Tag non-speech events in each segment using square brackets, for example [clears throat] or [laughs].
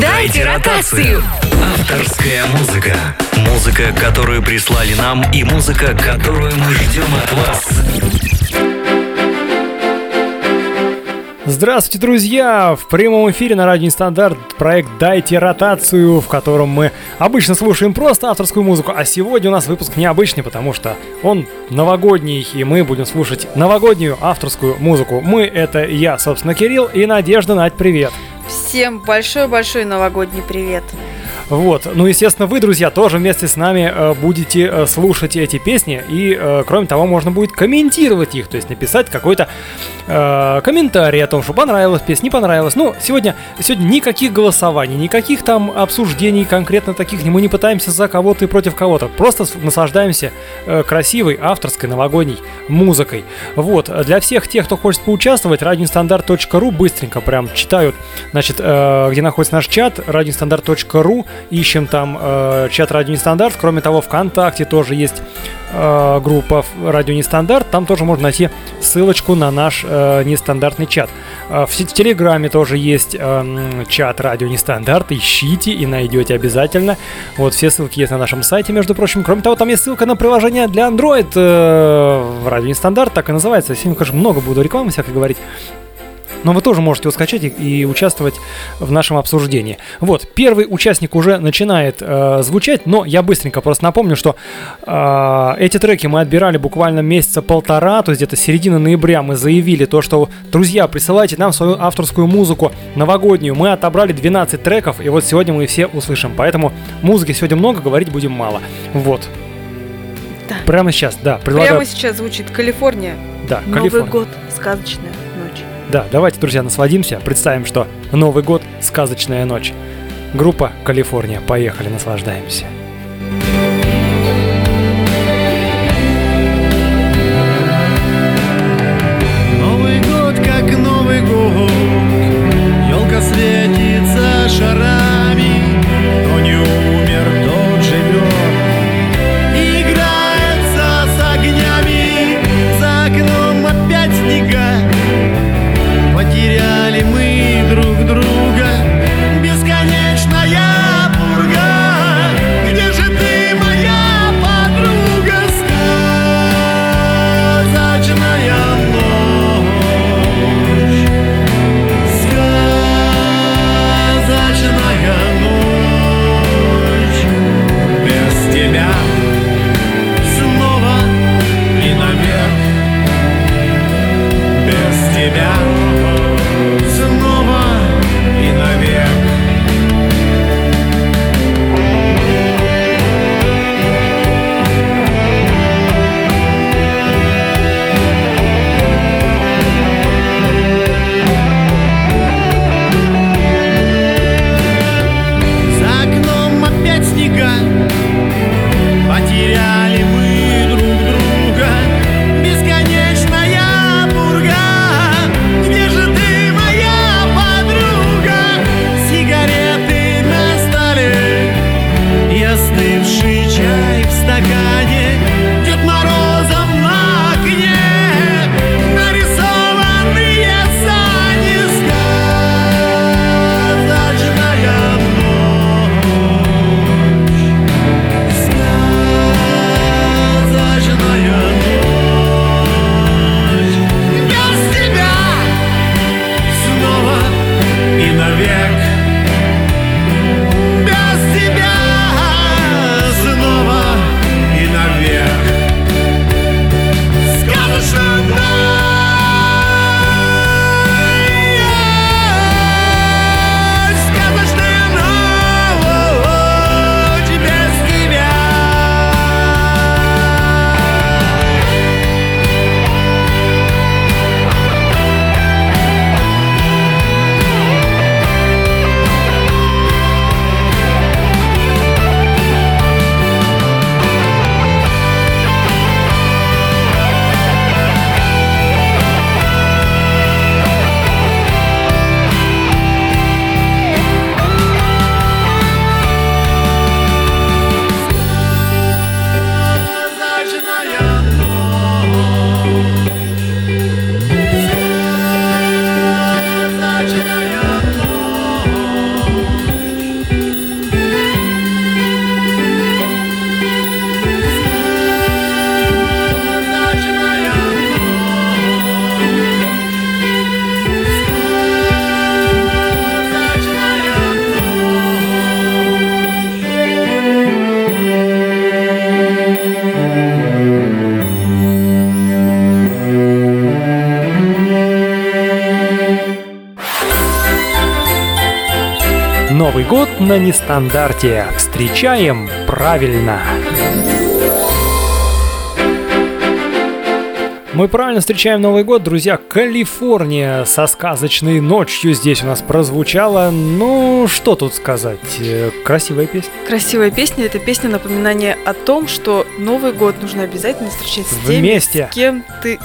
Дайте ротацию. Авторская музыка. Музыка, которую прислали нам, и музыка, которую мы ждем от вас. Здравствуйте, друзья! В прямом эфире на Радио Стандарт проект «Дайте ротацию», в котором мы обычно слушаем просто авторскую музыку, а сегодня у нас выпуск необычный, потому что он новогодний, и мы будем слушать новогоднюю авторскую музыку. Мы — это я, собственно, Кирилл, и Надежда. Надь, привет! Всем большой-большой новогодний привет! Вот, ну, естественно, вы, друзья, тоже вместе с нами э, будете э, слушать эти песни, и, э, кроме того, можно будет комментировать их, то есть написать какой-то э, комментарий о том, что понравилась песня, не понравилась. Ну, сегодня, сегодня никаких голосований, никаких там обсуждений конкретно таких, мы не пытаемся за кого-то и против кого-то, просто наслаждаемся э, красивой авторской новогодней музыкой. Вот, для всех тех, кто хочет поучаствовать, radiostandarт.ru быстренько прям читают, значит, э, где находится наш чат, radiostandarт.ru, ищем там э, чат Радио Нестандарт. Кроме того, ВКонтакте тоже есть э, группа Радио Нестандарт. Там тоже можно найти ссылочку на наш э, нестандартный чат. Э, в Телеграме тоже есть э, чат Радио Нестандарт. Ищите и найдете обязательно. Вот все ссылки есть на нашем сайте, между прочим. Кроме того, там есть ссылка на приложение для Android э, Радио Нестандарт, так и называется. Сегодня, конечно, много буду рекламы всякой говорить. Но вы тоже можете его скачать и, и участвовать в нашем обсуждении. Вот, первый участник уже начинает э, звучать, но я быстренько просто напомню, что э, эти треки мы отбирали буквально месяца полтора, то есть где-то середина ноября мы заявили то, что, друзья, присылайте нам свою авторскую музыку новогоднюю. Мы отобрали 12 треков, и вот сегодня мы все услышим. Поэтому музыки сегодня много, говорить будем мало. Вот. Да. Прямо сейчас, да. Предлагаю... Прямо сейчас звучит Калифорния. Да, Новый Калифорния. год, сказочная. Да, давайте, друзья, насладимся. Представим, что Новый год — сказочная ночь. Группа «Калифорния». Поехали, наслаждаемся. Новый год, как Новый год Елка светится шарами на нестандарте. Встречаем правильно. Мы правильно встречаем Новый год, друзья. Калифорния со сказочной ночью здесь у нас прозвучала. Ну, что тут сказать? Э, Красивая песня. Красивая песня. Это песня напоминание о том, что Новый год нужно обязательно встречать с теми, Вместе. с кем ты,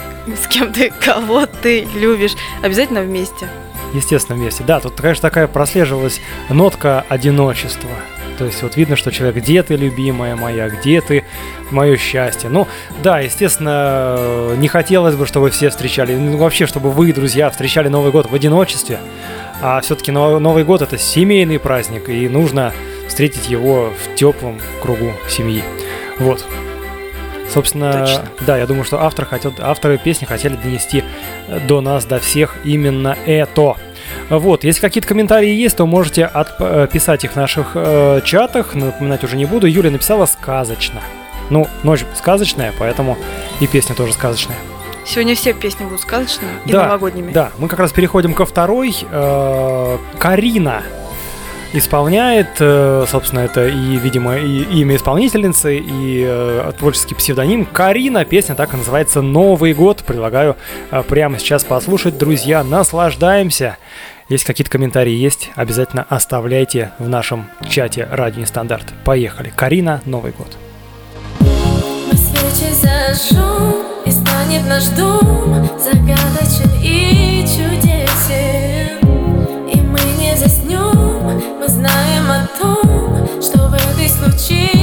с кем ты, кого ты любишь. Обязательно вместе. Естественно, вместе. Да, тут, конечно, такая прослеживалась нотка одиночества. То есть вот видно, что человек, где ты, любимая моя, где ты, мое счастье. Ну, да, естественно, не хотелось бы, чтобы все встречали, ну, вообще, чтобы вы, друзья, встречали Новый год в одиночестве. А все-таки Новый год это семейный праздник, и нужно встретить его в теплом кругу семьи. Вот. Собственно, Точно. да, я думаю, что автор хотел, авторы песни хотели донести э, до нас, до всех именно это. Вот, если какие-то комментарии есть, то можете э, писать их в наших э, чатах, напоминать уже не буду. Юля написала сказочно. Ну, ночь сказочная, поэтому и песня тоже сказочная. Сегодня все песни будут сказочными и Да, новогодними. Да, мы как раз переходим ко второй. Э, Карина исполняет, э, собственно, это и, видимо, и имя исполнительницы, и э, творческий псевдоним. Карина, песня так и называется «Новый год». Предлагаю э, прямо сейчас послушать, друзья, наслаждаемся. Если какие-то комментарии есть, обязательно оставляйте в нашем чате «Радио Нестандарт». Поехали. Карина, Новый год. Мы свечи зажжем, и станет наш дом Загадочен и этой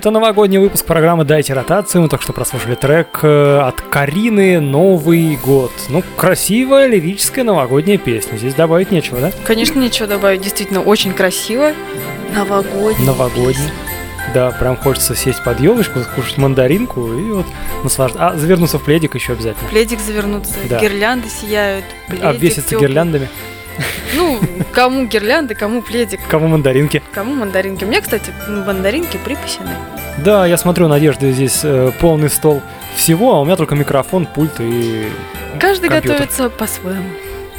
это новогодний выпуск программы «Дайте ротацию». Мы только что прослушали трек э, от Карины «Новый год». Ну, красивая лирическая новогодняя песня. Здесь добавить нечего, да? Конечно, нечего добавить. Действительно, очень красиво. Новогодний. Новогодний. Да, прям хочется сесть под елочку, скушать мандаринку и вот наслаждаться. А, завернуться в пледик еще обязательно. Пледик завернуться, Да. гирлянды сияют. Пледик Обвеситься тёплый. гирляндами. Ну, кому гирлянды, кому пледик, Кому мандаринки. кому мандаринки. У меня, кстати, мандаринки припасены. Да, я смотрю, Надежда, здесь э, полный стол всего, а у меня только микрофон, пульт и Каждый Компьютер. готовится по-своему.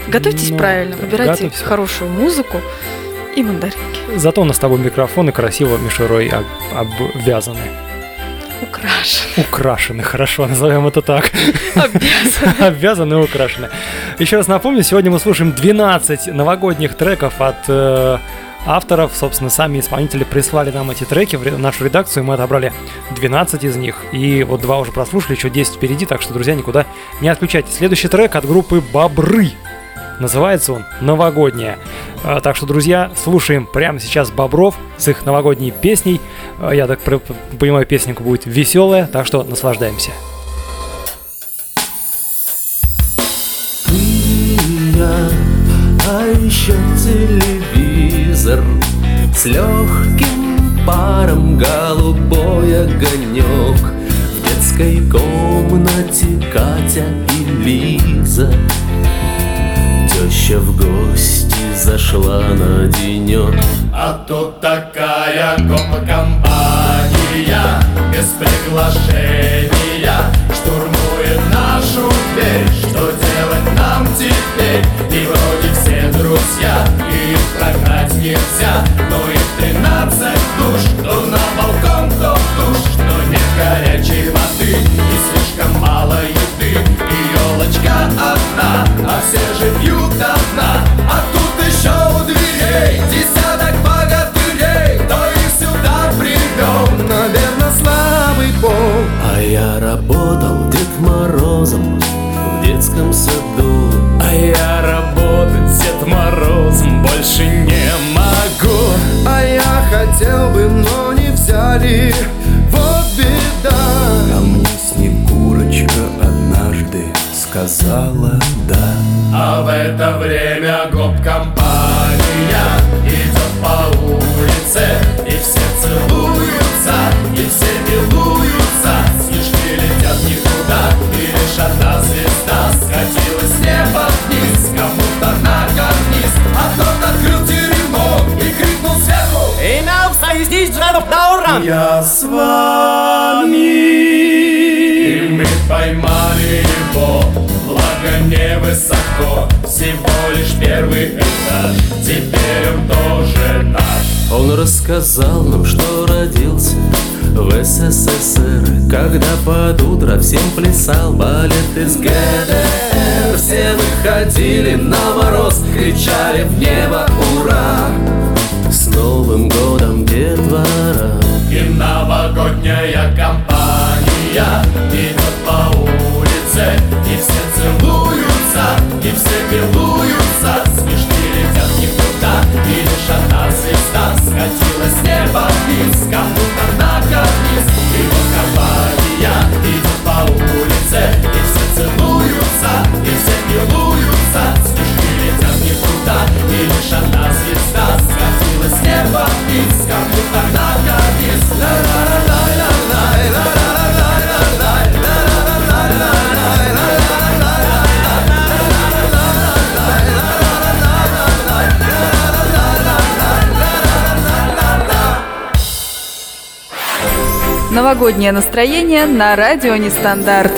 Готовьтесь Ну, правильно, да, выбирайте готовься. хорошую музыку и мандаринки. Зато у нас с тобой микрофоны красиво мишерой об- обвязаны. Украшены, Украшены, хорошо, назовем это так. обвязаны. [laughs] Обвязаны и украшены. Еще раз напомню, сегодня мы слушаем 12 новогодних треков от э, авторов. Собственно, сами исполнители прислали нам эти треки в нашу редакцию, мы отобрали 12 из них. И вот два уже прослушали, еще 10 впереди, так что, друзья, никуда не отключайтесь. Следующий трек от группы «Бобры». Называется он «Новогодняя». А, Так что, друзья, слушаем прямо сейчас Бобров с их новогодней песней. А, Я так понимаю, песенка будет веселая, так что наслаждаемся. а еще телевизор С легким паром голубой огонек В детской комнате Катя и Лиза Теща в гости зашла на денек А тут такая компания Без приглашения Штурмует нашу дверь. Что делать нам теперь? И вроде все друзья И их прогнать нельзя. Но их тринадцать душ Кто на балкон, кто в душ. Но нет горячей воды И слишком мало еды. И елочка одна А все же до дна А тут еще у дверей Десяток богатырей. Кто их сюда привел? Наверное, слабый пол А я работал Дед Морозом в детском саду. А я работать Дед Морозом больше не могу. А я хотел бы, но не взяли. Вот беда. А мне Снегурочка однажды сказала да А в это время гоп-компания Идет по улице И все целуются И все милуются. Снежки летят никуда И лишь одна звезда Скатилась с неба вниз. Кому-то на карниз А тот открыл теремок И крикнул сверху. Я с вами И мы поймали его Невысоко Всего лишь первый этаж. Теперь он тоже наш. Он рассказал нам, что родился в СССР. Когда под утро всем плясал балет из ГДР. Все выходили на мороз, кричали в небо «Ура!» С Новым годом, детвора И новогодняя компания Идет по улице И все целуются И все милуются Смешки летят никуда И лишь одна звезда Скатилась с неба вниз. Кому-то на карниз И вот компания Идет по улице И все целуются И все милуются Смешки летят никуда И лишь одна звезда Скатилась с неба вниз. Кому-то на карниз Новогоднее настроение на радио Нестандарт.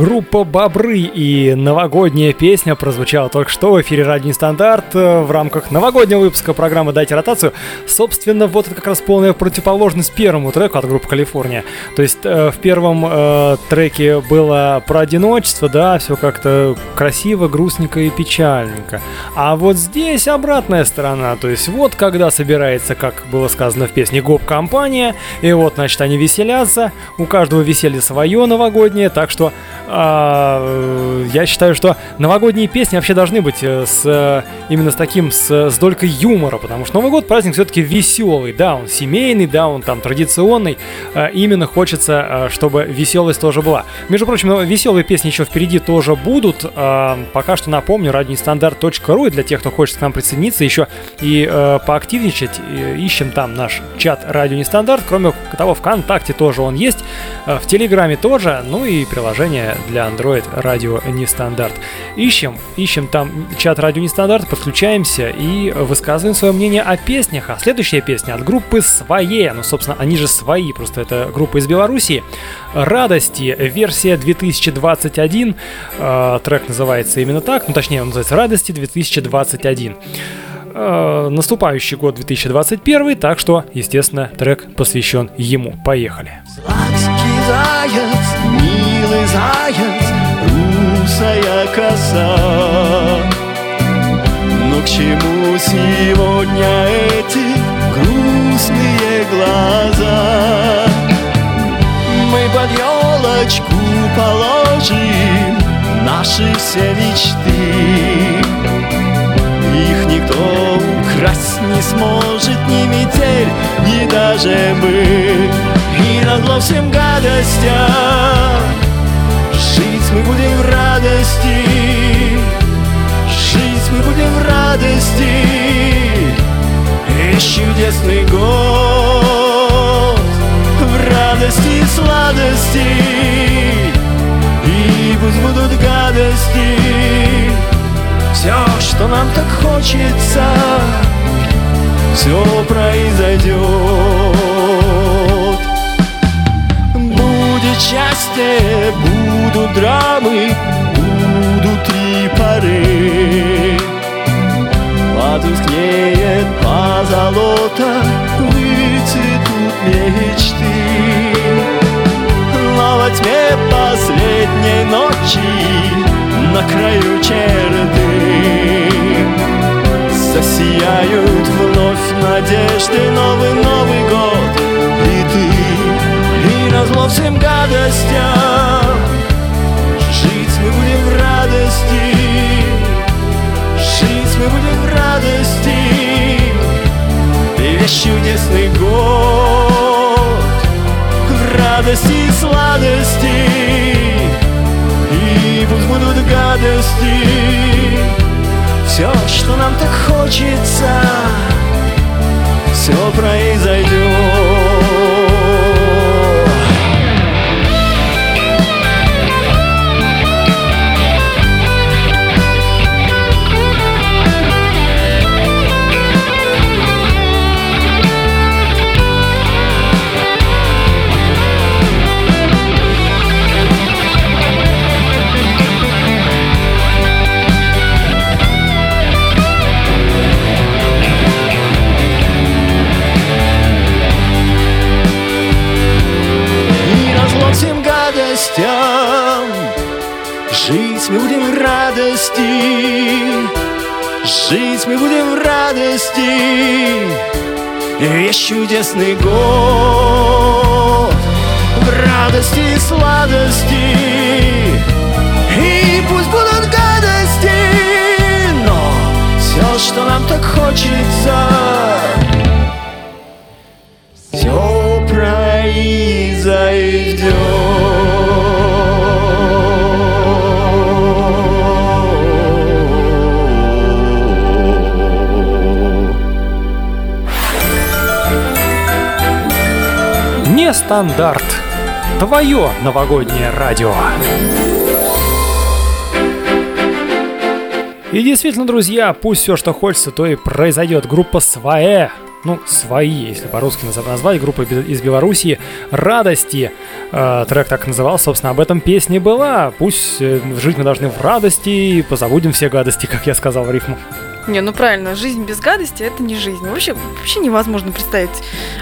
Группа «Бобры» и новогодняя песня прозвучала только что в эфире «Радио Нестандарт» э, в рамках новогоднего выпуска программы «Дайте ротацию». Собственно, вот это как раз полная противоположность первому треку от группы «Калифорния». То есть э, в первом э, треке было про одиночество, да, все как-то красиво, грустненько и печальненько. А вот здесь обратная сторона, то есть вот когда собирается, как было сказано в песне, гоп-компания, и вот, значит, они веселятся, у каждого веселье свое новогоднее, так что а, э, я считаю, что новогодние песни вообще должны быть э, с э, именно с таким с, с долькой юмора, потому что Новый год праздник все-таки веселый, да, он семейный, да, он там традиционный. э, именно хочется, чтобы веселость тоже была. Между прочим, веселые песни еще впереди тоже будут. э, пока что напомню, радионестандарт.ру и для тех, кто хочет к нам присоединиться, еще и э, поактивничать, ищем там наш чат Радио Нестандарт. Кроме того, ВКонтакте тоже он есть, в Телеграме тоже, ну и приложение для Android радио Нестандарт. Ищем, ищем там чат радио Нестандарт, подключаемся и высказываем свое мнение о песнях. А следующая песня от группы «Свои». Ну, собственно, они же свои, просто это группа из Беларуси. «Радости», версия 2021. Э, трек называется именно так, ну, точнее, он называется «Радости 2021». Э, наступающий год 2021, так что, естественно, трек посвящен ему. Поехали. Сладкий заяц, милый заяц, русая коса. Но к чему сегодня эти грустные глаза? Мы под елочку положим наши все мечты. Их никто украсть не сможет, ни метель, ни даже мы. И назло всем гадостям Жить мы будем в радости. Жить мы будем в радости. Весь чудесный год. В радости и сладости. И пусть будут гадости. Все, что нам так хочется Все произойдет счастье, будут драмы, будут три поры. Потускнеет позолота, выцветут мечты. Но во тьме последней ночи на краю черты Засияют вновь надежды Новый Новый год и назло всем гадостям. Жить мы будем в радости. Жить мы будем в радости. И весь чудесный год В радости и сладости. И пусть будут гадости. Все, что нам так хочется Все произойдет гадостям Жить мы будем в радости. Жить мы будем в радости. Весь чудесный год В радости и сладости. И пусть будут гадости Но все, что нам так хочется Нестандарт. Твое новогоднее радио. И действительно, друзья, пусть все, что хочется, то и произойдет. Группа «Свое», ну, свои, если по-русски наз- назвать, группа из Белоруссии «Радости». Э, трек так и назывался, собственно, об этом песне была. Пусть э, жить мы должны в радости позабудем все гадости, как я сказал в рифму. Не, ну правильно, жизнь без гадости это не жизнь. Вообще, вообще невозможно представить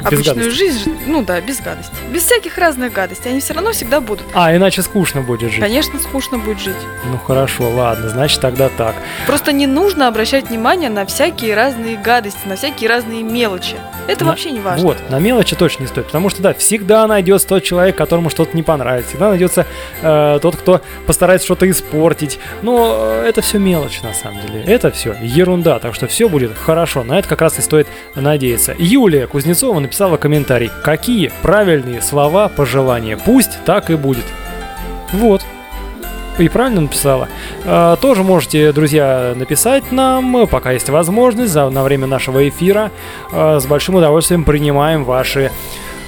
обычную гадости. жизнь, ну да, без гадости. Без всяких разных гадостей. Они все равно всегда будут. А, иначе скучно будет жить. Конечно, скучно будет жить. Ну хорошо, ладно, значит тогда так. Просто не нужно обращать внимание на всякие разные гадости, на всякие разные мелочи. Это На- вообще не важно. Вот, на мелочи точно не стоит, потому что, да, всегда найдется тот человек, которому что-то не понравится, всегда найдется э, тот, кто постарается что-то испортить, но э, это все мелочи на самом деле, это все ерунда, так что все будет хорошо, на это как раз и стоит надеяться. Юлия Кузнецова написала комментарий, какие правильные слова пожелания, пусть так и будет. Вот. И правильно написала. Э, тоже можете, друзья, написать нам, пока есть возможность, за, на время нашего эфира. Э, с большим удовольствием принимаем ваши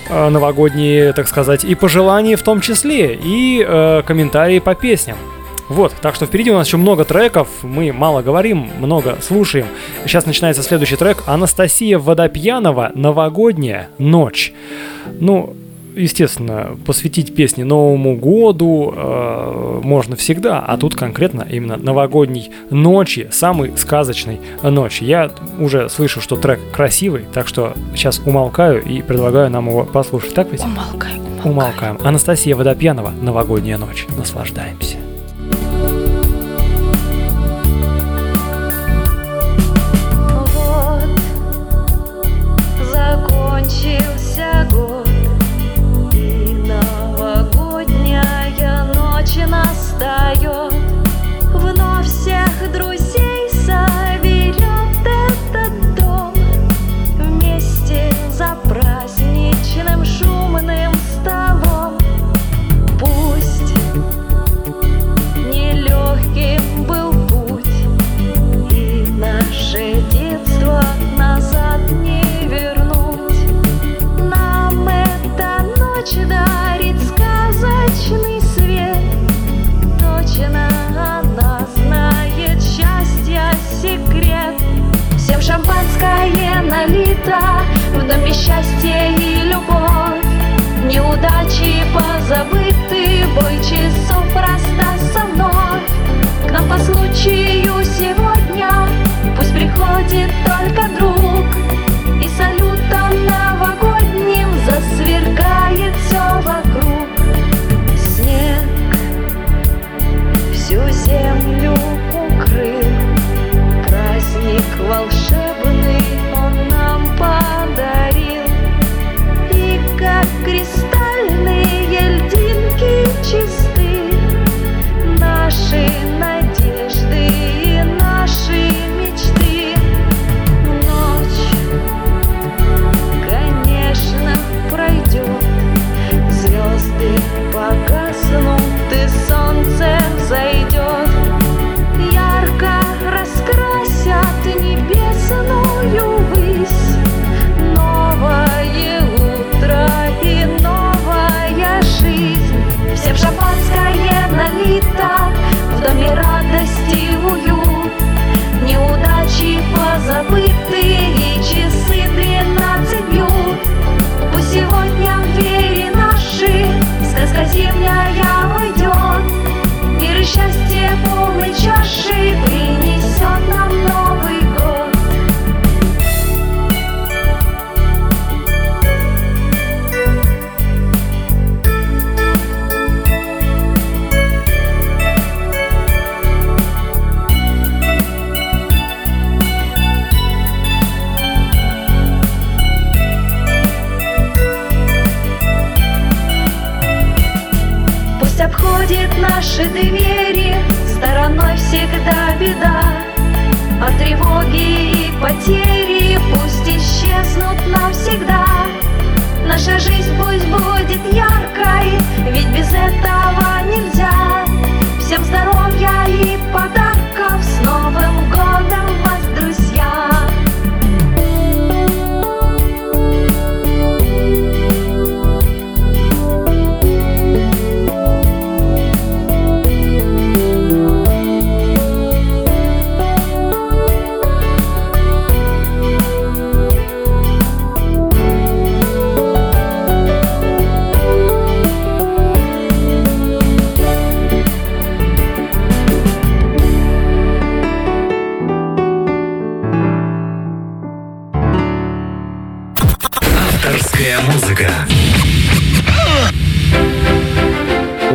э, новогодние, так сказать, и пожелания в том числе, и комментарии по песням. Вот, так что впереди у нас еще много треков, мы мало говорим, много слушаем. Сейчас начинается следующий трек Анастасия Водопьянова «Новогодняя ночь». Ну, естественно, посвятить песни Новому году э, можно всегда, а тут конкретно именно новогодней ночи, самой сказочной ночи. Я уже слышу, что трек красивый, так что сейчас умолкаю и предлагаю нам его послушать. Так ведь? Умолкай, умолкай. Умолкаем. Анастасия Водопьянова «Новогодняя ночь». Наслаждаемся. Приходит только друг И салютом новогодним Засверкает все вокруг. Снег всю землю укрыл Праздник волшебный он нам подарил. И как кристальные льдинки чисты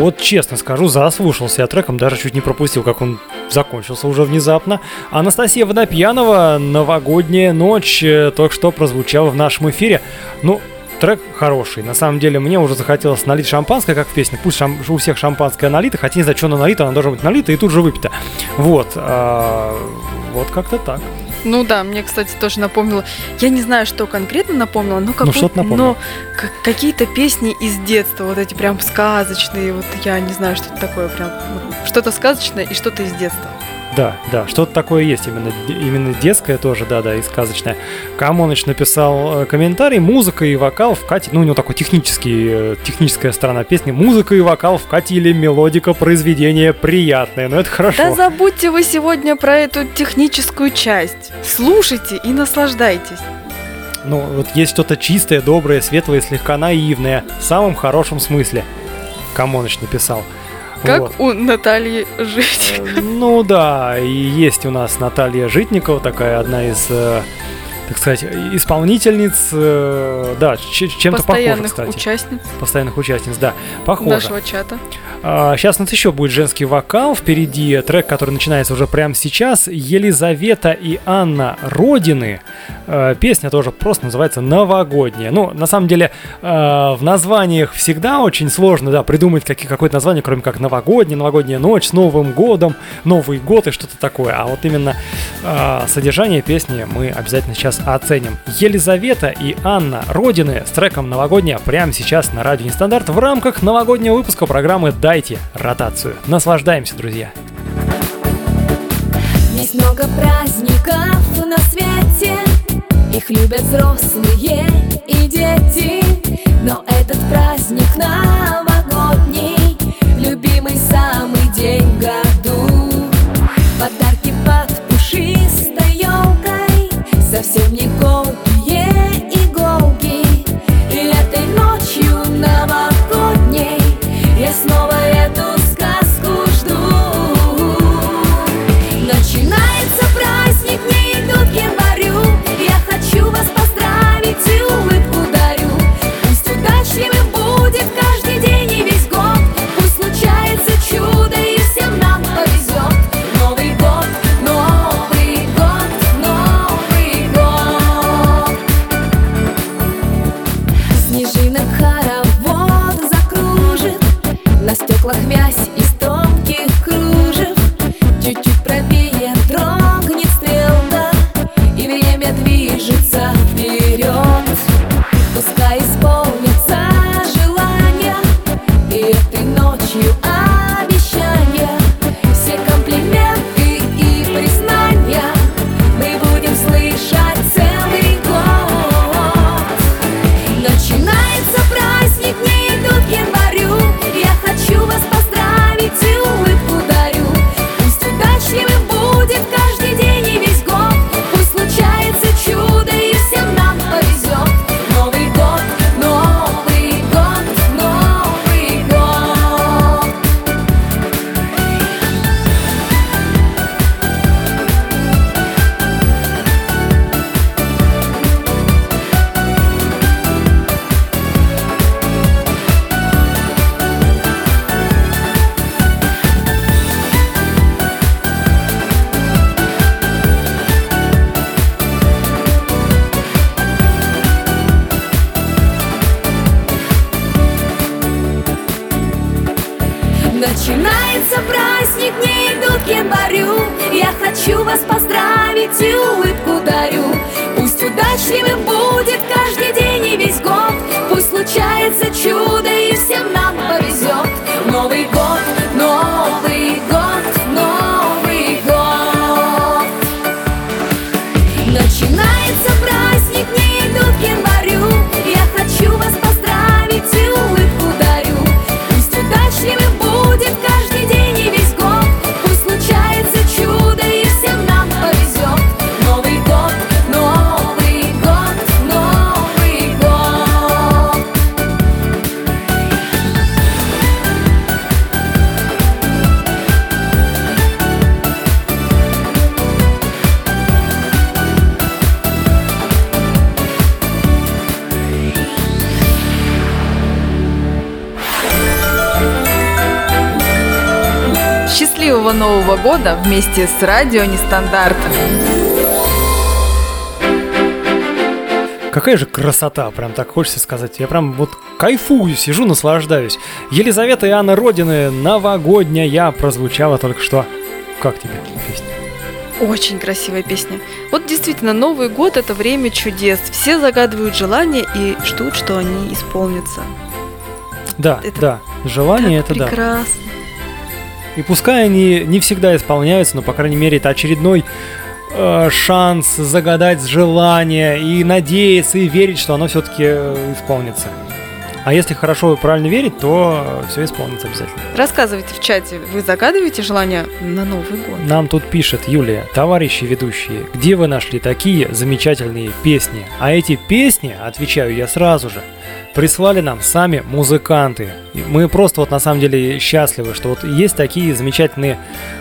Вот честно скажу, заслушался я треком, даже чуть не пропустил, как он закончился уже внезапно. Анастасия Водопьянова «Новогодняя ночь» э, только что прозвучала в нашем эфире. Ну, трек хороший. На самом деле, мне уже захотелось налить шампанское, как в песне. Пусть шам- у всех шампанское налито, хотя не знаю, что оно налито, оно должно быть налито и тут же выпито. Вот. а, вот как-то так. Ну да, мне, кстати, тоже напомнило. Я не знаю, что конкретно напомнило, но какой- что-то напомнило. но как- какие-то песни из детства, вот эти прям сказочные. Вот я не знаю, что это такое, прям вот что-то сказочное и что-то из детства. Да, да, что-то такое есть именно, именно детское тоже, да, да, и сказочное. Камоныч написал э, комментарий, музыка и вокал вкатили, ну, у него такой технический, э, техническая сторона песни, музыка и вокал вкатили, мелодика произведения приятная, но это хорошо. Да забудьте вы сегодня про эту техническую часть. Слушайте и наслаждайтесь. Ну, вот есть что-то чистое, доброе, светлое, слегка наивное, в самом хорошем смысле. Камоныч написал. Как Вот. у Натальи Жить. Ну да, и есть у нас Наталья Житникова, такая одна из, э, так сказать, исполнительниц, э, да, чем-то Постоянных кстати. участниц Постоянных участниц, да, похоже. нашего чата. сейчас у нас еще будет женский вокал, впереди трек, который начинается уже прямо сейчас, Елизавета и Анна Родины. Э, Песня тоже просто называется «Новогодняя». Ну, на самом деле, э, в названиях всегда очень сложно, да, придумать какие- какое-то название, кроме как «Новогодняя», «Новогодняя ночь», «С Новым годом», «Новый год» и что-то такое. А вот именно э, содержание песни мы обязательно сейчас оценим. Елизавета и Анна Родины с треком «Новогодняя» прямо сейчас на радио Нестандарт в рамках новогоднего выпуска программы «Дайте ротацию». Наслаждаемся, друзья! Есть много праздников на свете Их любят взрослые и дети Но этот праздник новогодний года вместе с Радио Нестандарт. Какая же красота, прям так хочется сказать. Я прям вот кайфую, сижу, наслаждаюсь. Елизавета и Анна Родины, новогодняя, прозвучала только что. Как тебе песня? Очень красивая песня. Вот действительно, Новый год это время чудес. Все загадывают желания и ждут, что они исполнятся. Да, Это да, желание это да. прекрасно. И пускай они не всегда исполняются, но, по крайней мере, это очередной э, шанс загадать желание и надеяться и верить, что оно все-таки исполнится. А если хорошо и правильно верить, то все исполнится обязательно. Рассказывайте в чате, вы загадываете желание на Новый год? Нам тут пишет Юлия, товарищи ведущие, где вы нашли такие замечательные песни? А эти песни, отвечаю я сразу же, прислали нам сами музыканты. Мы просто вот на самом деле счастливы, что вот есть такие замечательные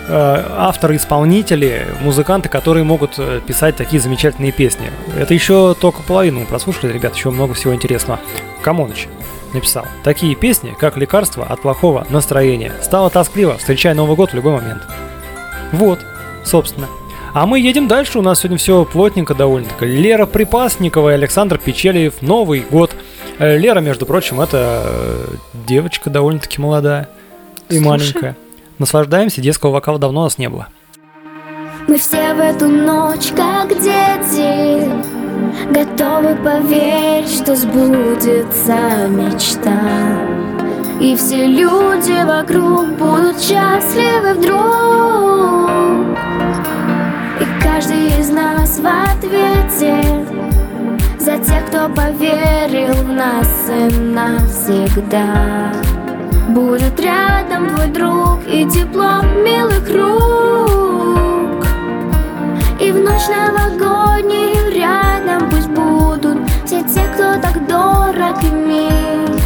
э, авторы-исполнители, музыканты, которые могут э, писать такие замечательные песни. Это еще только половину мы прослушали, ребят, еще много всего интересного. Камоныч написал. Такие песни, как лекарство от плохого настроения. Стало тоскливо, встречая Новый год в любой момент. Вот, собственно. А мы едем дальше, у нас сегодня все плотненько довольно-таки. Лера Припасникова и Александр Печелиев. Новый год. Э, Лера, между прочим, это э, девочка довольно-таки молодая и Слушай. маленькая. Наслаждаемся, детского вокала давно у нас не было. Мы все в эту ночь, как дети, готовы поверить, что сбудется мечта. И все люди вокруг будут счастливы вдруг. И каждый из нас в ответе за тех, кто поверил в нас и навсегда. Будет рядом твой друг и тепло милых рук. И в ночь новогоднюю рядом те, кто так дорог мил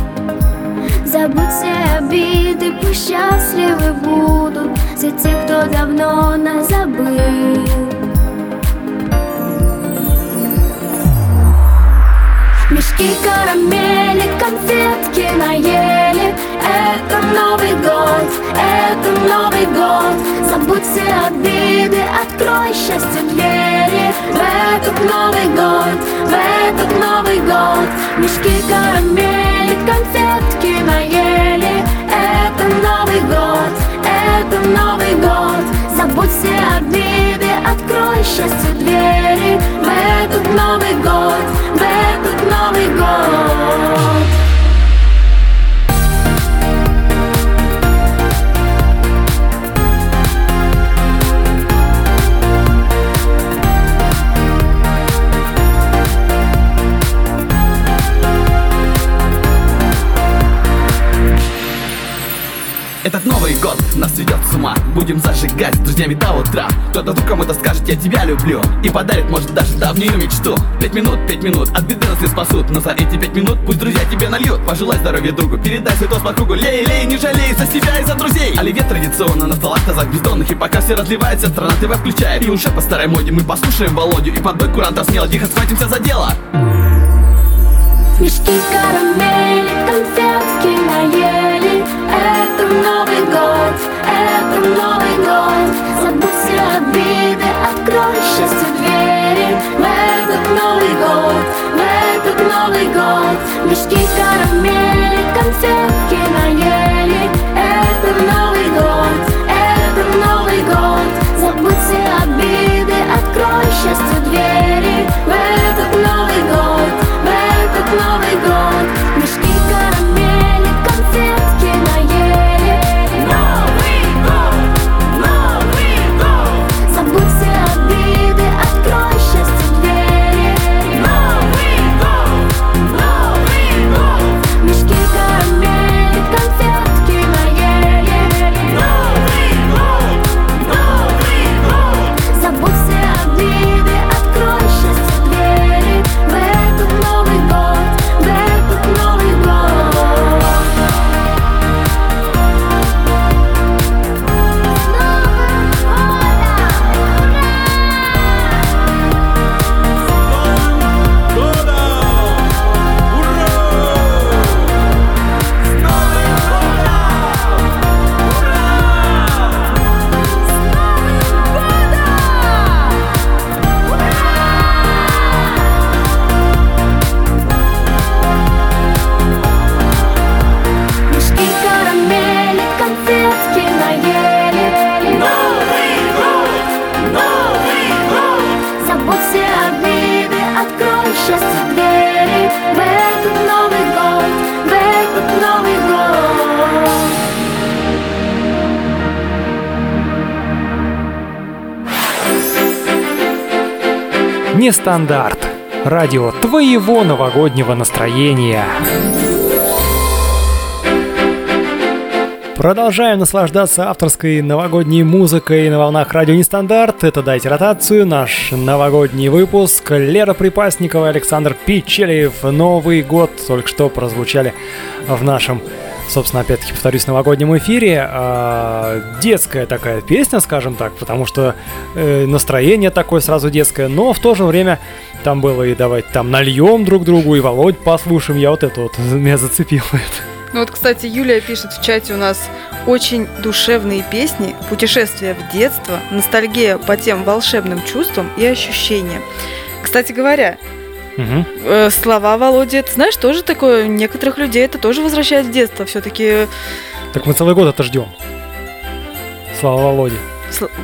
Забудь все обиды, пусть счастливы будут Все те, кто давно нас забыл Мешки, карамели, конфетки наели Это Новый год, это Новый год. Забудь все обиды, открой счастье двери В этот Новый год, в этот Новый год. Мешки, карамели, конфетки наели. Это Новый год, это Новый год. Забудь все обиды, открой счастье двери. В этот Новый год, в этот Новый год Этот Новый год нас ведет с ума. Будем зажигать с друзьями до утра. Кто-то вдруг кому-то скажет, я тебя люблю И подарит, может, даже давнюю мечту. Пять минут, пять минут, от беды нас не спасут. Но за эти пять минут пусть друзья тебе нальют. Пожелай здоровья другу, передай свой тост по кругу. Лей, лей, не жалей за себя и за друзей. Оливье традиционно на столах, тазах бездонных. И пока все разливается, страна ТВ включает. И уже по старой моде мы послушаем Володю. И под бой курантов смело тихо схватимся за дело. Мешки, карамели, конфетки наели Это Новый год, это Новый год. Забудь все обиды, открой счастье двери В этот Новый год, в этот Новый год. Мешки, карамели, конфетки наели. Это Новый год, Нестандарт. Радио твоего новогоднего настроения. Продолжаем наслаждаться авторской новогодней музыкой на волнах радио Нестандарт. Это «Дайте ротацию», наш новогодний выпуск. Лера Припасникова, Александр Пичелев. Новый год только что прозвучали в нашем собственно, опять-таки, повторюсь, в новогоднем эфире. А, детская такая песня, скажем так, потому что э, настроение такое сразу детское, но в то же время там было и давайте там нальем друг другу, и Володь послушаем. Я вот это вот [laughs] меня зацепило. Ну вот, кстати, Юлия пишет в чате у нас очень душевные песни, путешествия в детство, ностальгия по тем волшебным чувствам и ощущениям. Кстати говоря, Э, слова Володи, ты знаешь, тоже такое, некоторых людей это тоже возвращает в детство. Все-таки, Так мы целый год это ждем. Слава Володе.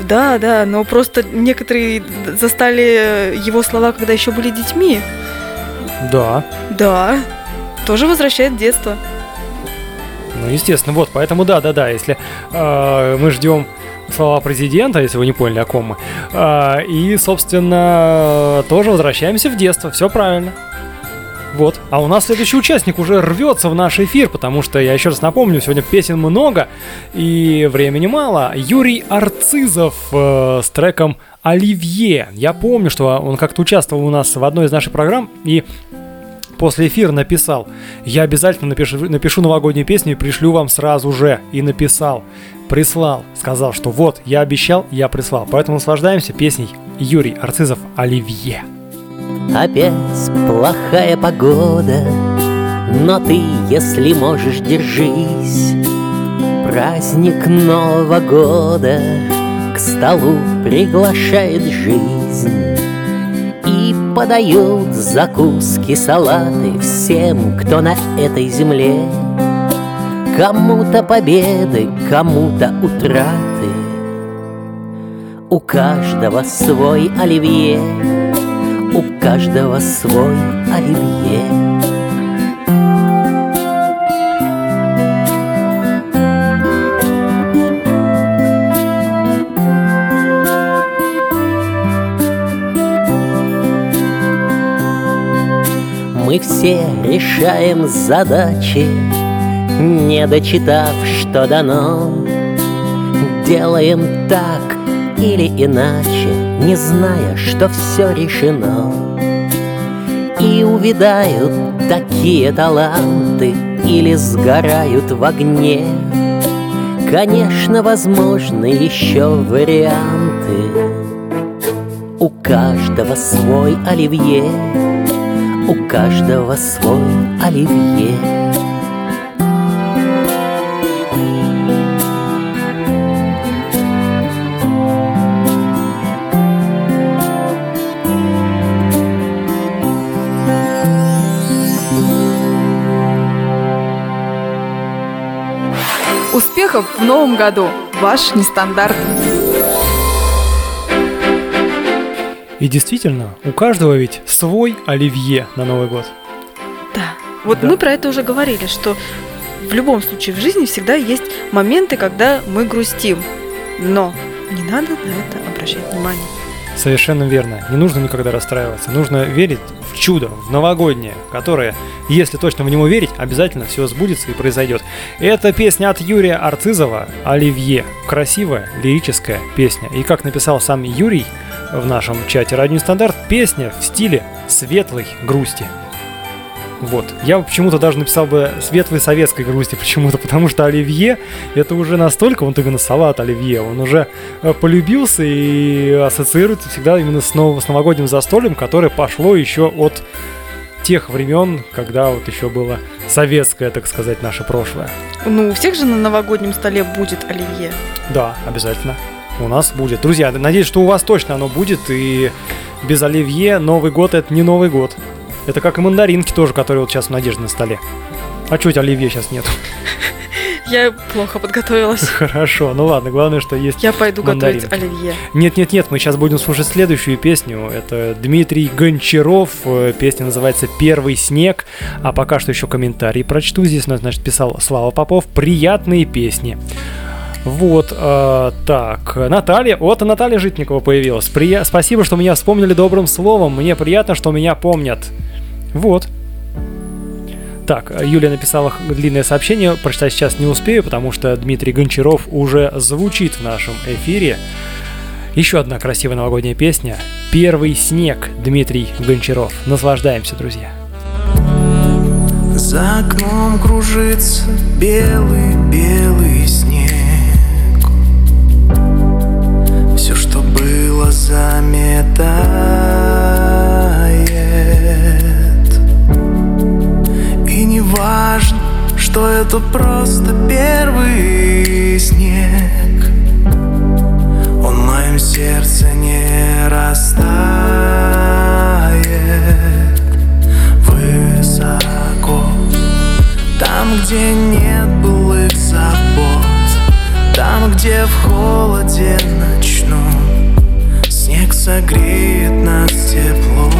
да, да, но просто некоторые застали его слова, когда еще были детьми. Да. Да, тоже возвращает в детство. Ну, естественно, вот, поэтому да, да, да, если э, мы ждем слова президента, если вы не поняли, о ком мы, э, и, собственно, тоже возвращаемся в детство, все правильно. Вот. А у нас следующий участник уже рвется в наш эфир, потому что, я еще раз напомню, сегодня песен много и времени мало. Юрий Арцизов э, с треком «Оливье». Я помню, что он как-то участвовал у нас в одной из наших программ, и после эфира написал, я обязательно напишу, напишу новогоднюю песню и пришлю вам сразу же. И написал, прислал, сказал, что вот, я обещал, я прислал. Поэтому наслаждаемся песней Юрий Арцизов «Оливье». Опять плохая погода, но ты, если можешь, держись. Праздник Нового года к столу приглашает жизнь подают закуски, салаты всем, кто на этой земле Кому-то победы, кому-то утраты У каждого свой оливье у каждого свой оливье. Все решаем задачи, не дочитав, что дано. Делаем так или иначе, не зная, что все решено. И увядают такие таланты или сгорают в огне. Конечно, возможны еще варианты. У каждого свой оливье, у каждого свой оливье. Успехов в новом году! Ваш нестандарт. И действительно, у каждого ведь свой оливье на Новый год. Да. Вот Да. мы про это уже говорили, что в любом случае в жизни всегда есть моменты, когда мы грустим. Но не надо на это обращать внимание. Совершенно верно. Не нужно никогда расстраиваться. Нужно верить в чудо, в новогоднее, которое, если точно в него верить, обязательно все сбудется и произойдет. Это песня от Юрия Арцизова «Оливье». Красивая, лирическая песня. И как написал сам Юрий в нашем чате «Радио Стандарт», песня в стиле светлой грусти. Вот. Я почему-то даже написал бы светлой советской грусти [laughs] почему-то, потому что оливье это уже настолько, вот именно салат оливье, он уже э, полюбился и ассоциируется всегда именно с, нов- с новогодним застольем, которое пошло еще от тех времен, когда вот еще было советское, так сказать, наше прошлое. Ну, у всех же на новогоднем столе будет оливье. Да, обязательно. У нас будет. Друзья, надеюсь, что у вас точно оно будет, и без оливье Новый год это не Новый год. Это как и мандаринки тоже, которые вот сейчас у Надежды на столе. А чуть оливье сейчас нет? [laughs] Я плохо подготовилась. [laughs] Хорошо, ну ладно, главное, что есть Я пойду готовить мандаринки. оливье. Нет-нет-нет, мы сейчас будем слушать следующую песню. Это Дмитрий Гончаров. Э, Песня называется «Первый снег». А пока что еще комментарий прочту. Здесь, значит, писал Слава Попов. Приятные песни. Вот, э, так, Наталья, вот Наталья Житникова появилась. Прия- спасибо, что меня вспомнили добрым словом. Мне приятно, что меня помнят. Вот. Так, Юлия написала длинное сообщение, прочитать сейчас не успею, потому что Дмитрий Гончаров уже звучит в нашем эфире. Еще одна красивая новогодняя песня. Первый снег, Дмитрий Гончаров. Наслаждаемся, друзья. За окном кружится белый-белый снег было, заметает. И не важно, что это просто первый снег. Он в моем сердце не растает. Высоко Там, где нет былых забот Там, где в холоде ночном Снег согреет нас теплом.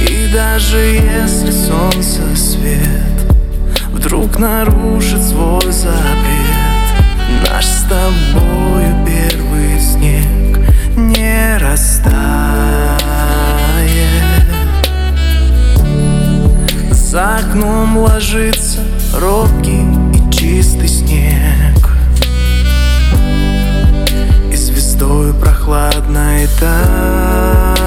И даже если солнце свет Вдруг нарушит свой запрет. Наш с тобою первый снег не растает. За окном ложится робкий и чистый снег. И звездой прохладной тает.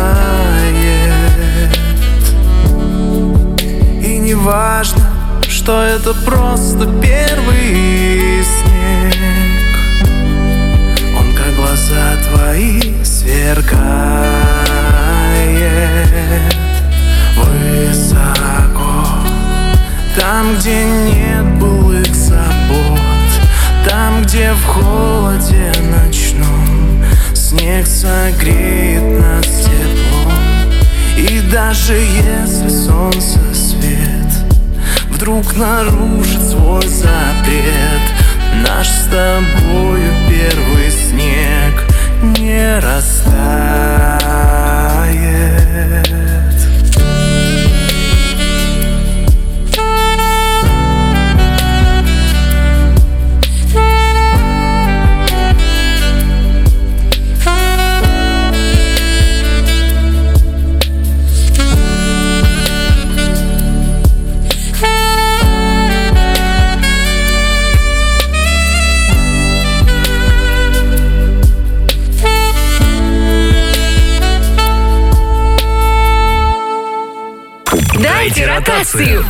И не важно, что это просто первый снег. Он как глаза твои сверкает высоко Там, где нет былых забот Там, где в холоде ночном Снег согреет нас теплом И даже если солнце свет Вдруг нарушит свой запрет. Наш с тобою первый снег не растает Дайте ротацию.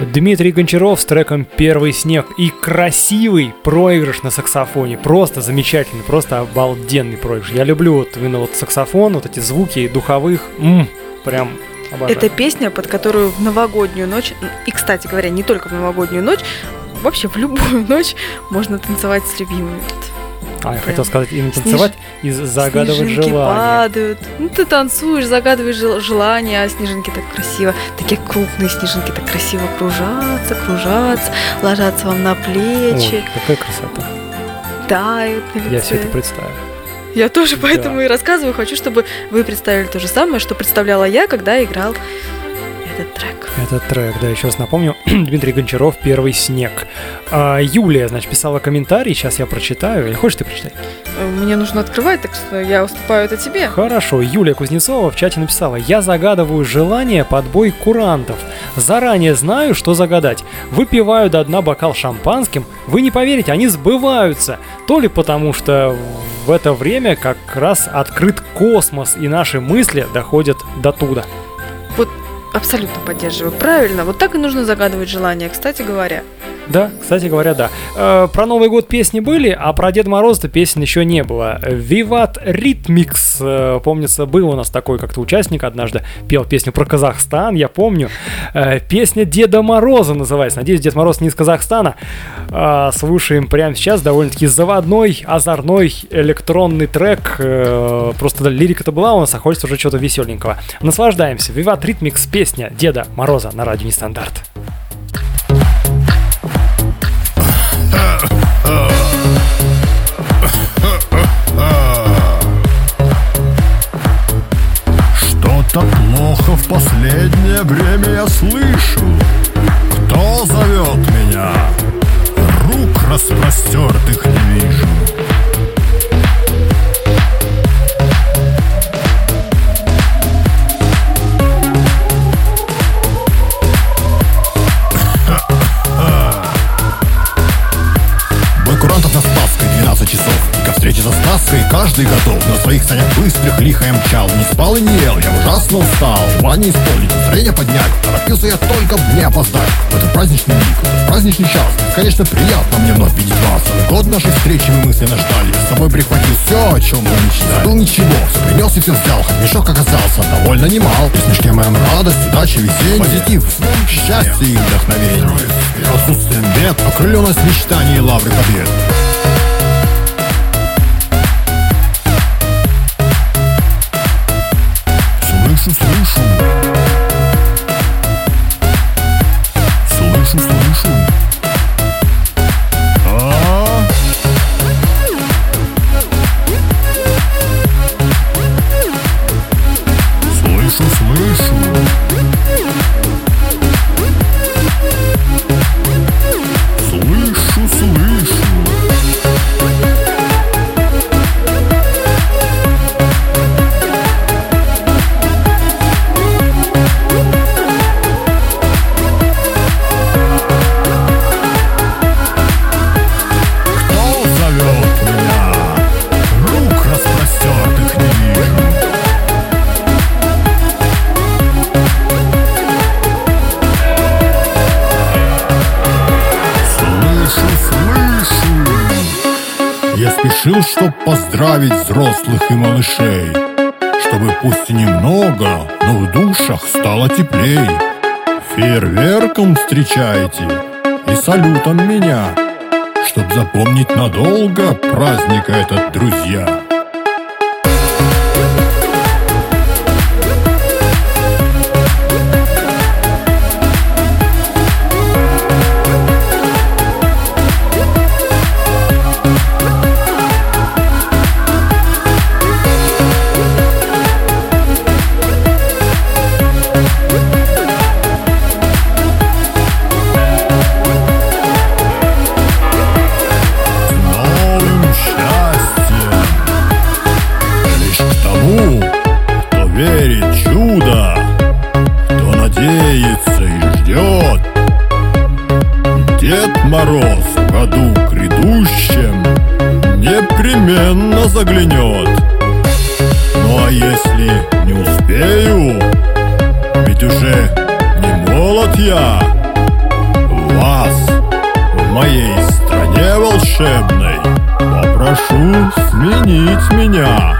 Дмитрий Гончаров с треком «Первый снег» и красивый проигрыш на саксофоне. Просто замечательный, просто обалденный проигрыш. Я люблю вот именно вот саксофон, вот эти звуки духовых. М, прям обожаю. Это песня, под которую в новогоднюю ночь, и, кстати говоря, не только в новогоднюю ночь, вообще в любую ночь можно танцевать с любимыми. А, я хотел сказать, именно снеж- танцевать и загадывать снежинки желание. падают. Ну, ты танцуешь, загадываешь жел- желание, а снежинки так красиво, такие крупные снежинки так красиво кружатся, кружатся, ложатся вам на плечи, Ой, какая красота. тают на лице. Я все это представил. Я тоже поэтому и рассказываю. Хочу, чтобы вы представили то же самое, что представляла я, когда играл этот трек. Этот трек, да, еще раз напомню, [clears throat] Дмитрий Гончаров «Первый снег». А, Юлия, значит, писала комментарий, сейчас я прочитаю. Или хочешь ты прочитай? Э, Мне нужно открывать, так что я уступаю это тебе. Хорошо, Юлия Кузнецова в чате написала «Я загадываю желание под бой курантов. Заранее знаю, что загадать. Выпиваю до дна бокал шампанским. Вы не поверите, они сбываются. То ли потому, что в это время как раз открыт космос, и наши мысли доходят до туда. Абсолютно поддерживаю. Правильно, вот так и нужно загадывать желание, кстати говоря. Да, кстати говоря, да. Э, про Новый год песни были, а про Дед Мороза песен еще не было. Виват Ритмикс, э, помнится, был у нас такой как-то участник однажды, пел песню про Казахстан, я помню. Э, песня Деда Мороза называется. Надеюсь, Дед Мороз не из Казахстана. А, слушаем прямо сейчас довольно-таки заводной, озорной электронный трек. Э, просто лирика-то была у нас, а хочется уже чего-то веселенького. Наслаждаемся. Виват Ритмикс, песня Деда Мороза на радио Нестандарт. Что-то плохо в последнее время я слышу. Кто зовет меня? Рук распростертых не вижу. Каждый готов. На своих санях быстрых лихо я мчал. Не спал и не ел, я ужасно устал. Желание исполнить, настроение поднять. Торопился я только б не опоздать. В этот праздничный миг, в этот праздничный час. Конечно, приятно мне вновь видеть вас. Год нашей встречи мы мысленно ждали. С собой прихватил все, о чем мы мечтали. Забыл ничего, все принес и все взял. Хоть мешок оказался. Довольно немал. В мешке моем радость, удача, везение Позитив, счастье и вдохновение Отсутствием бед, окрыленность мечтаний и лавры побед Слышу, слышу Слышу, чтоб поздравить взрослых и малышей Чтобы пусть и немного, но в душах стало теплей. Фейерверком встречайте и салютом меня Чтоб запомнить надолго праздник этот, друзья молод я Вас в моей стране волшебной Попрошу сменить меня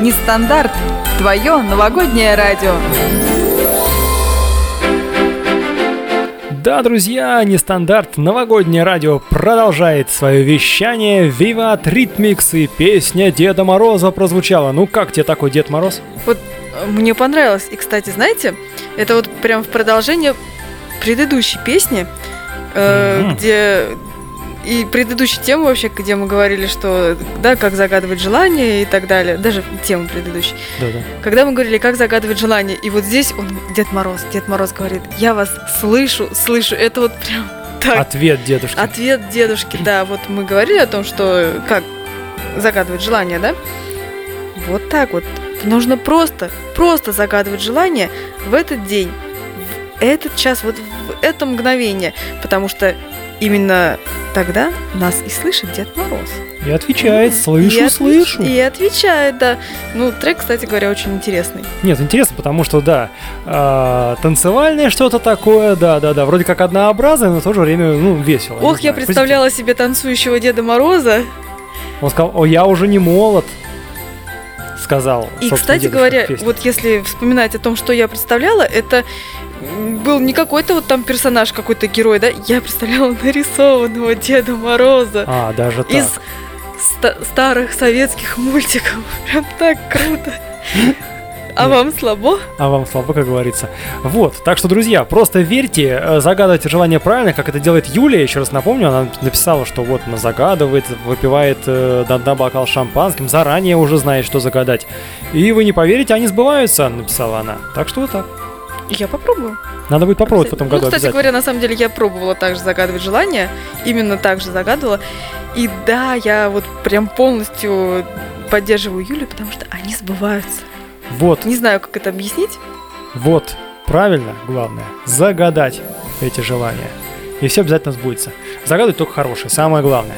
Нестандарт. Твое новогоднее радио. Да, друзья, нестандарт новогоднее радио продолжает свое вещание. Виват Ритмикс и песня Деда Мороза прозвучала. Ну как тебе такой Дед Мороз? Вот э, мне понравилось. И, кстати, знаете, это вот прям в продолжение предыдущей песни, э, Мгм. где и предыдущей темы вообще, где мы говорили, что да, как загадывать желание и так далее, даже тему предыдущей. Да-да. Когда мы говорили, как загадывать желание, и вот здесь он, Дед Мороз, Дед Мороз говорит, я вас слышу, слышу, это вот прям так. Ответ дедушки. Ответ дедушки, да, вот мы говорили о том, что как загадывать желание, да? Вот так вот. Нужно просто, просто загадывать желание в этот день, в этот час, вот в это мгновение, потому что именно тогда нас и слышит Дед Мороз. И отвечает, слышу, и отвеч- слышу. И отвечает, да. Ну, трек, кстати говоря, очень интересный. Нет, интересно, потому что, да, а, танцевальное что-то такое, да-да-да, вроде как однообразное, но в то же время, ну, весело. Ох, я представляла себе танцующего Деда Мороза. Он сказал, о, я уже не молод, сказал. И, кстати говоря, вот если вспоминать о том, что я представляла, это был не какой-то вот там персонаж, какой-то герой, да? Я представляла нарисованного Деда Мороза А, даже так. из ста- старых советских мультиков. [laughs] Прям так круто. А вам слабо? А вам слабо, как говорится. Вот, так что, друзья, просто верьте, э, загадывайте желание правильно, как это делает Юлия. Еще раз напомню, она написала, что вот она загадывает, выпивает э, до дна бокал шампанским, заранее уже знает, что загадать. И вы не поверите, они сбываются, написала она. Так что вот так. Я попробую. Надо будет попробовать в этом году Ну, кстати говоря, на самом деле я пробовала также загадывать желания. Именно так же загадывала. И да, я вот прям полностью поддерживаю Юлю, потому что они сбываются. Вот, Не знаю, как это объяснить. вот, правильно, главное, загадать эти желания. и все обязательно сбудется. Загадывать только хорошее, самое главное.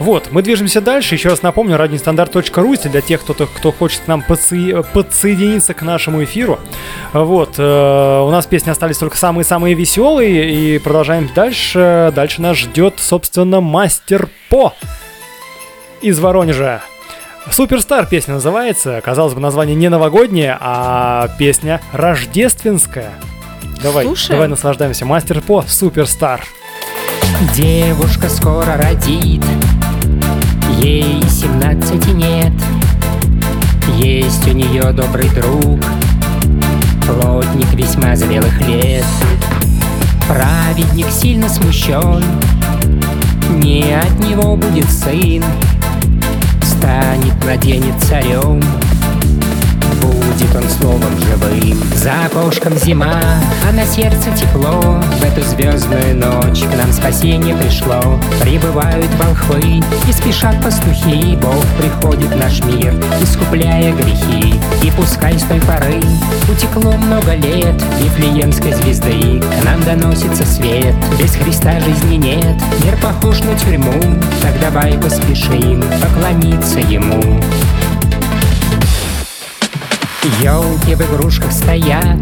Вот, мы движемся дальше. Еще раз напомню, радиостандарт.ру, если для тех, кто, кто хочет к нам подсо- подсоединиться к нашему эфиру. Вот, э, у нас песни остались только самые-самые веселые, и продолжаем дальше. Дальше нас ждет, собственно, мастер по из Воронежа. Суперстар песня называется. Казалось бы, название не новогоднее, а песня рождественская. Давай, Слушаем. давай наслаждаемся. Мастер по Суперстар. Девушка скоро родит, ей 17 нет. Есть у нее добрый друг, плотник весьма зрелых лет. Праведник сильно смущен, не от него будет сын, станет, наденет царем. Будет он словом живым За окошком зима, а на сердце тепло. В эту звездную ночь к нам спасение пришло. Прибывают волхвы и спешат пастухи. Бог приходит в наш мир, искупляя грехи. И пускай с той поры утекло много лет Вифлеемской звезды. К нам доносится свет. Без Христа жизни нет, мир похож на тюрьму. Так давай поспешим поклониться Ему Елки в игрушках стоят,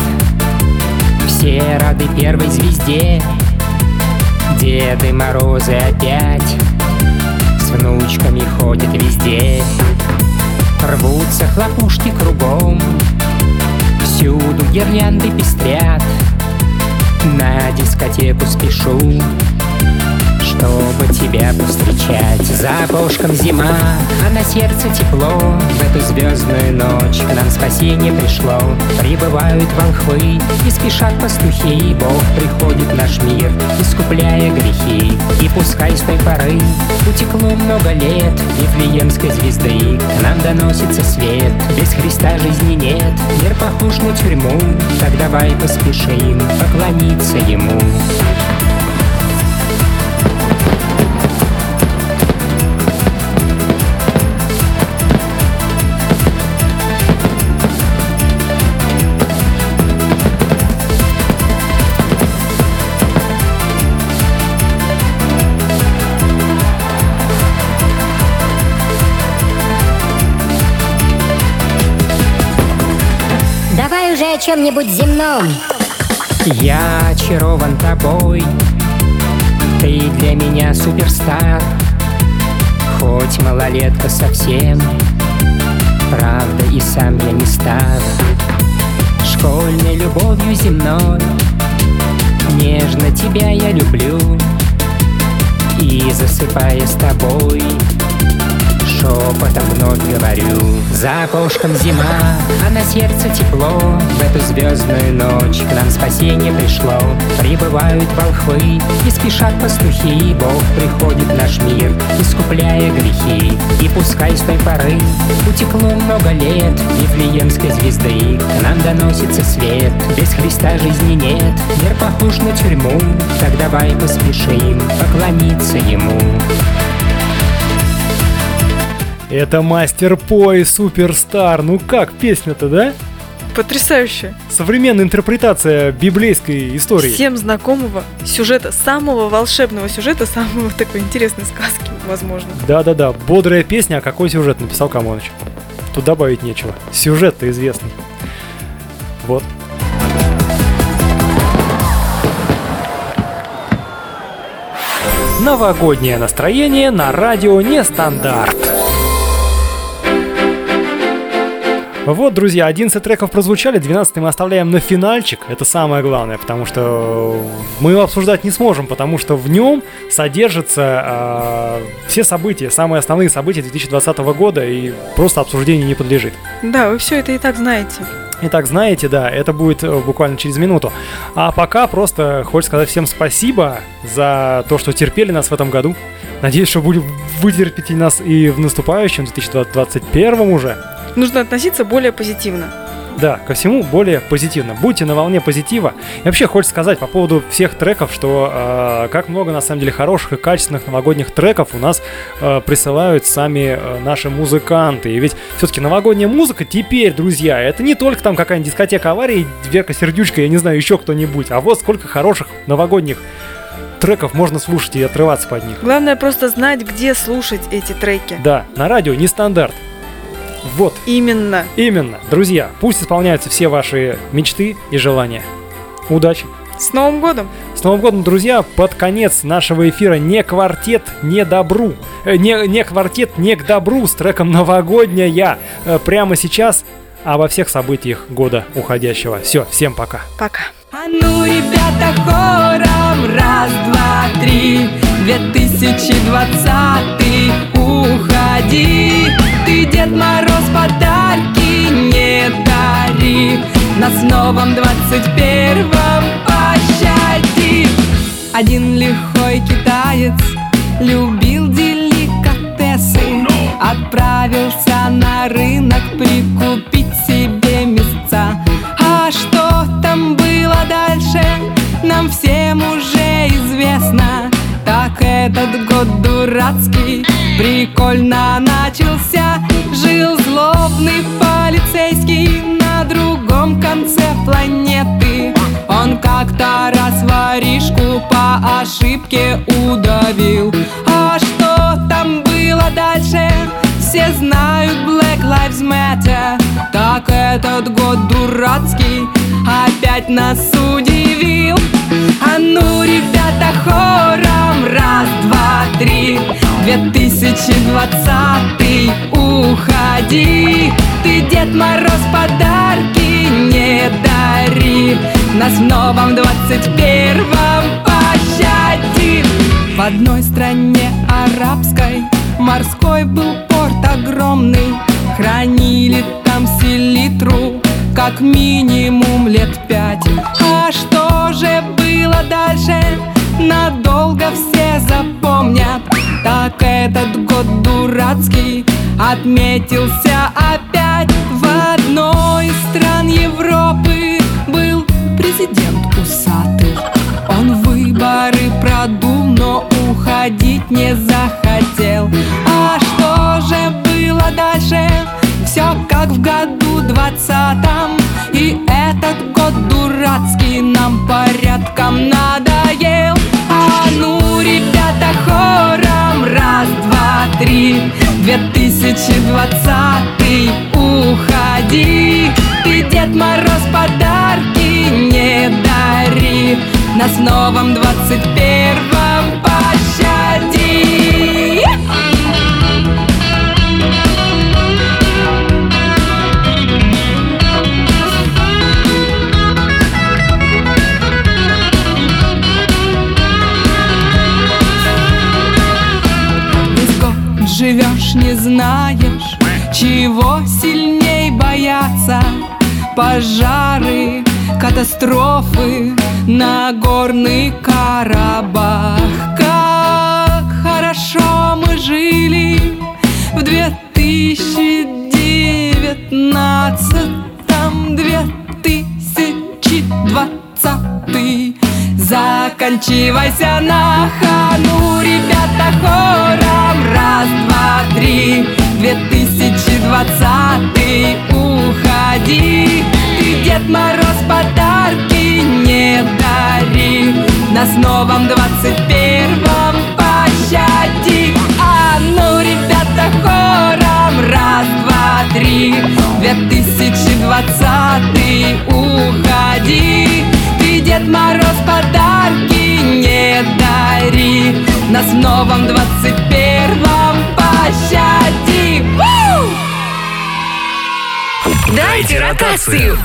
все рады первой звезде. Деды Морозы опять с внучками ходят везде. Рвутся хлопушки кругом, всюду гирлянды пестрят. На дискотеку спешу, чтобы тебя повстречать. За окошком зима, а на сердце тепло. В эту звездную ночь к нам спасение пришло. Прибывают волхвы и спешат пастухи. Бог приходит в наш мир, искупляя грехи. И пускай с той поры утекло много лет Вифлеемской звезды. К нам доносится свет. Без Христа жизни нет, мир похож на тюрьму. Так давай поспешим поклониться Ему. Давай уже чем-нибудь земном. Я очарован тобой, ты для меня суперстар, хоть малолетка совсем, правда и сам я не стар. Школьной любовью земной, нежно тебя я люблю, и засыпая с тобой, шепотом вновь говорю. За окошком зима, а на сердце тепло. В эту звездную ночь к нам спасение пришло. Прибывают волхвы и спешат пастухи. Бог приходит в наш мир, искупляя грехи. И пускай с той поры утекло много лет Вифлеемской звезды к нам доносится свет. Без Христа жизни нет, мир похож на тюрьму. Так давай поспешим поклониться Ему Это мастер по и суперстар. Ну как песня-то, да? Потрясающе. Современная интерпретация библейской истории. Всем знакомого сюжета, самого волшебного сюжета, самого такой интересной сказки, возможно. Да-да-да, бодрая песня, а какой сюжет написал Камоныч? Тут добавить нечего. Сюжет-то известный. Вот. Новогоднее настроение на радио Нестандарт. Вот, друзья, 11 треков прозвучали, 12 мы оставляем на финальчик. Это самое главное, потому что мы его обсуждать не сможем, потому что в нем содержатся э, все события, самые основные события 2020 года, и просто обсуждению не подлежит. Да, вы все это и так знаете. Итак, знаете, да, это будет э, буквально через минуту. А пока просто хочется сказать всем спасибо за то, что терпели нас в этом году. Надеюсь, что будем вытерпите нас и в наступающем 2021 уже. Нужно относиться более позитивно. Да, ко всему более позитивно. Будьте на волне позитива. И вообще хочется сказать по поводу всех треков, что э, как много на самом деле хороших и качественных новогодних треков у нас э, присылают сами э, наши музыканты. И ведь все-таки новогодняя музыка теперь, друзья, это не только там какая-нибудь дискотека аварии, Верка Сердючка, я не знаю, еще кто-нибудь, а вот сколько хороших новогодних треков можно слушать и отрываться под них. Главное просто знать, где слушать эти треки. Да, на радио не стандарт. Вот, Именно. именно. Друзья, пусть исполняются все ваши мечты и желания. Удачи! С Новым годом! С Новым годом, друзья! Под конец нашего эфира не квартет, не добру. Э, не, не квартет, не к добру с треком «Новогодняя». Э, прямо сейчас обо всех событиях года уходящего. Все, всем пока. Пока. А ну, ребята, хором, раз, два, три 2020 Новом двадцать первом пощади Один лихой китаец любил деликатесы Отправился на рынок прикупить себе мясца. А что там было дальше, нам всем уже известно. Так этот год дурацкий прикольно начался Жил злобный другом конце планеты. Он как-то раз воришку по ошибке удавил. А что там было дальше? Все знают Black Lives Matter. Так этот год дурацкий опять нас удивил. А ну, ребята, хором, раз, два, три. 2020 уходи. Ты, Дед Мороз, подарки не дари. Нас в новом двадцать первом пощади. В одной стране арабской Морской был порт огромный. Хранили там селитру Как минимум лет пять. А что же было дальше? Надолго все запомнят. Так этот год дурацкий Отметился опять. В одной из стран Европы Был президент усатый. Он выборы продул, но уходить не захотел. А что же было дальше? Все как в году двадцатом. И этот год дурацкий нам порядком надоел ребята хором. Раз, два, три. 2020 уходи. Ты, Дед Мороз, подарки не дари Нас в новом 21 знаешь, чего сильней бояться Пожары, катастрофы на горный Карабах Как хорошо мы жили в 2019 Заканчивайся на хану, ребята, хором. Раз, два, три. 2020 уходи. Ты, Дед Мороз, подарки не дари. Нас в новом двадцать первом пощади. А ну, ребята, хором. Раз, два, три. 2020 уходи Дед Мороз, подарки не дари Нас в новом двадцать первом пощади! Дайте ротацию.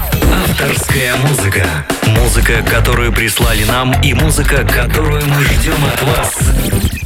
Авторская музыка. Музыка, которую прислали нам, и музыка, которую мы ждем от вас.